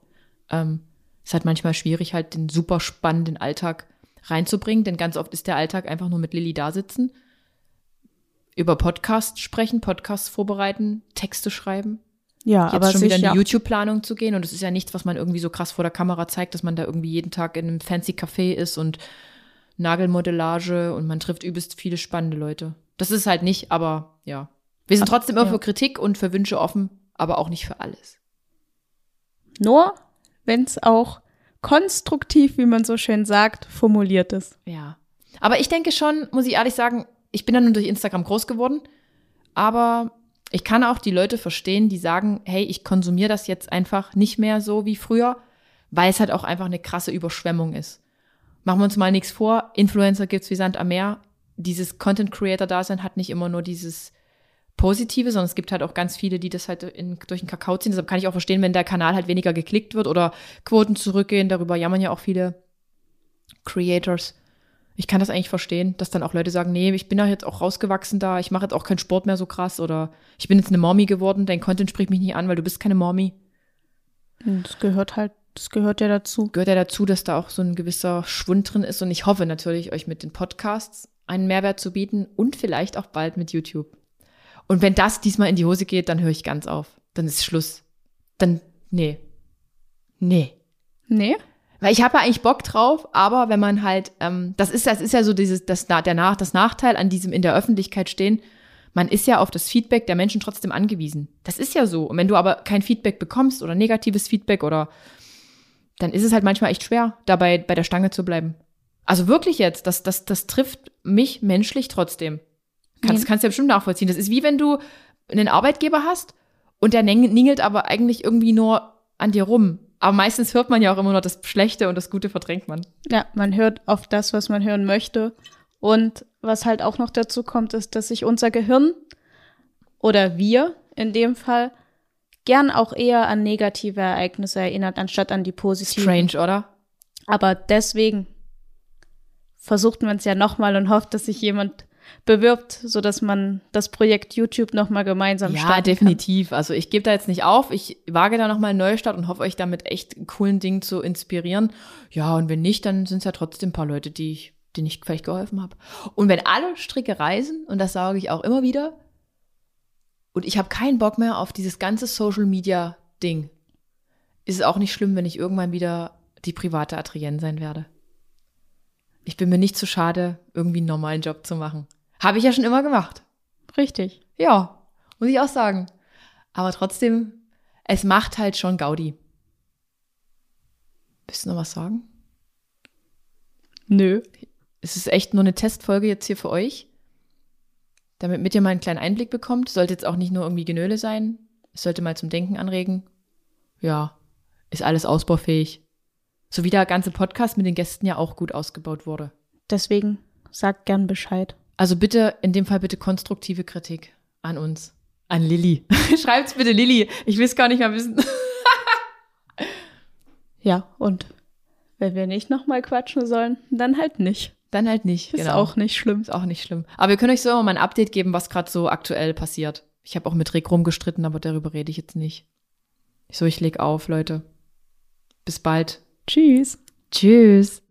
Ähm, ist halt manchmal schwierig, halt den super spannenden Alltag reinzubringen, denn ganz oft ist der Alltag einfach nur mit Lilly da sitzen, über Podcasts sprechen, Podcasts vorbereiten, Texte schreiben Ja, jetzt aber schon wieder in die YouTube-Planung zu gehen. Und es ist ja nichts, was man irgendwie so krass vor der Kamera zeigt, dass man da irgendwie jeden Tag in einem fancy Café ist und Nagelmodellage und man trifft übelst viele spannende Leute. Das ist halt nicht, aber ja. Wir sind trotzdem immer ja. für Kritik und für Wünsche offen, aber auch nicht für alles. Nur, wenn es auch konstruktiv, wie man so schön sagt, formuliert ist. Ja. Aber ich denke schon, muss ich ehrlich sagen, ich bin ja nun durch Instagram groß geworden, aber ich kann auch die Leute verstehen, die sagen, hey, ich konsumiere das jetzt einfach nicht mehr so wie früher, weil es halt auch einfach eine krasse Überschwemmung ist. Machen wir uns mal nichts vor, Influencer gibt's wie Sand am Meer. Dieses Content Creator Dasein hat nicht immer nur dieses Positive, sondern es gibt halt auch ganz viele, die das halt in, durch den Kakao ziehen. Deshalb kann ich auch verstehen, wenn der Kanal halt weniger geklickt wird oder Quoten zurückgehen. Darüber jammern ja auch viele Creators. Ich kann das eigentlich verstehen, dass dann auch Leute sagen, nee, ich bin ja jetzt auch rausgewachsen da, ich mache jetzt auch keinen Sport mehr so krass oder ich bin jetzt eine Mommy geworden, dein Content spricht mich nicht an, weil du bist keine Mommy. Das gehört halt, das gehört ja dazu. Gehört ja dazu, dass da auch so ein gewisser Schwund drin ist und ich hoffe natürlich, euch mit den Podcasts einen Mehrwert zu bieten und vielleicht auch bald mit YouTube. Und wenn das diesmal in die Hose geht, dann höre ich ganz auf. Dann ist Schluss. Dann, nee. Nee. Nee? Weil ich habe ja eigentlich Bock drauf, aber wenn man halt, ähm, das ist, das ist ja so dieses, das, der Nach, das Nachteil an diesem in der Öffentlichkeit stehen, man ist ja auf das Feedback der Menschen trotzdem angewiesen. Das ist ja so. Und wenn du aber kein Feedback bekommst oder negatives Feedback oder, dann ist es halt manchmal echt schwer, dabei bei der Stange zu bleiben. Also wirklich jetzt, das, das, das trifft mich menschlich trotzdem. Kannst, Nee. kannst du ja bestimmt nachvollziehen. Das ist wie wenn du einen Arbeitgeber hast und der ning- ningelt aber eigentlich irgendwie nur an dir rum. Aber meistens hört man ja auch immer nur das Schlechte und das Gute verdrängt man. Ja, man hört auf das, was man hören möchte. Und was halt auch noch dazu kommt, ist, dass sich unser Gehirn oder wir in dem Fall gern auch eher an negative Ereignisse erinnert, anstatt an die positiven. Strange, oder? Aber deswegen versucht man es ja nochmal und hofft, dass sich jemand bewirbt, sodass man das Projekt YouTube nochmal gemeinsam Ja, starten definitiv. Also ich gebe da jetzt nicht auf. Ich wage da nochmal einen Neustart und hoffe euch damit echt coolen Dingen zu inspirieren. Ja, und wenn nicht, dann sind es ja trotzdem ein paar Leute, die ich, denen ich vielleicht geholfen habe. Und wenn alle Stricke reisen, und das sage ich auch immer wieder, und ich habe keinen Bock mehr auf dieses ganze Social Media Ding, ist es auch nicht schlimm, wenn ich irgendwann wieder die private Adrienne sein werde. Ich bin mir nicht zu schade, irgendwie einen normalen Job zu machen. Habe ich ja schon immer gemacht. Richtig. Ja, muss ich auch sagen. Aber trotzdem, es macht halt schon Gaudi. Willst du noch was sagen? Nö. Es ist echt nur eine Testfolge jetzt hier für euch. Damit mit ihr mal einen kleinen Einblick bekommt. Sollte jetzt auch nicht nur irgendwie Genöle sein. Es sollte mal zum Denken anregen. Ja, ist alles ausbaufähig. So wie der ganze Podcast mit den Gästen ja auch gut ausgebaut wurde. Deswegen sagt gern Bescheid. Also bitte, in dem Fall bitte konstruktive Kritik an uns. An Lilly. [laughs] Schreibt's bitte Lilly. Ich will es gar nicht mehr wissen. [laughs] Ja, und wenn wir nicht nochmal quatschen sollen, dann halt nicht. Dann halt nicht. Ist genau. auch nicht schlimm. Ist auch nicht schlimm. Aber wir können euch so immer mal ein Update geben, was gerade so aktuell passiert. Ich habe auch mit Rick rumgestritten, aber darüber rede ich jetzt nicht. So, ich leg auf, Leute. Bis bald. Tschüss. Tschüss.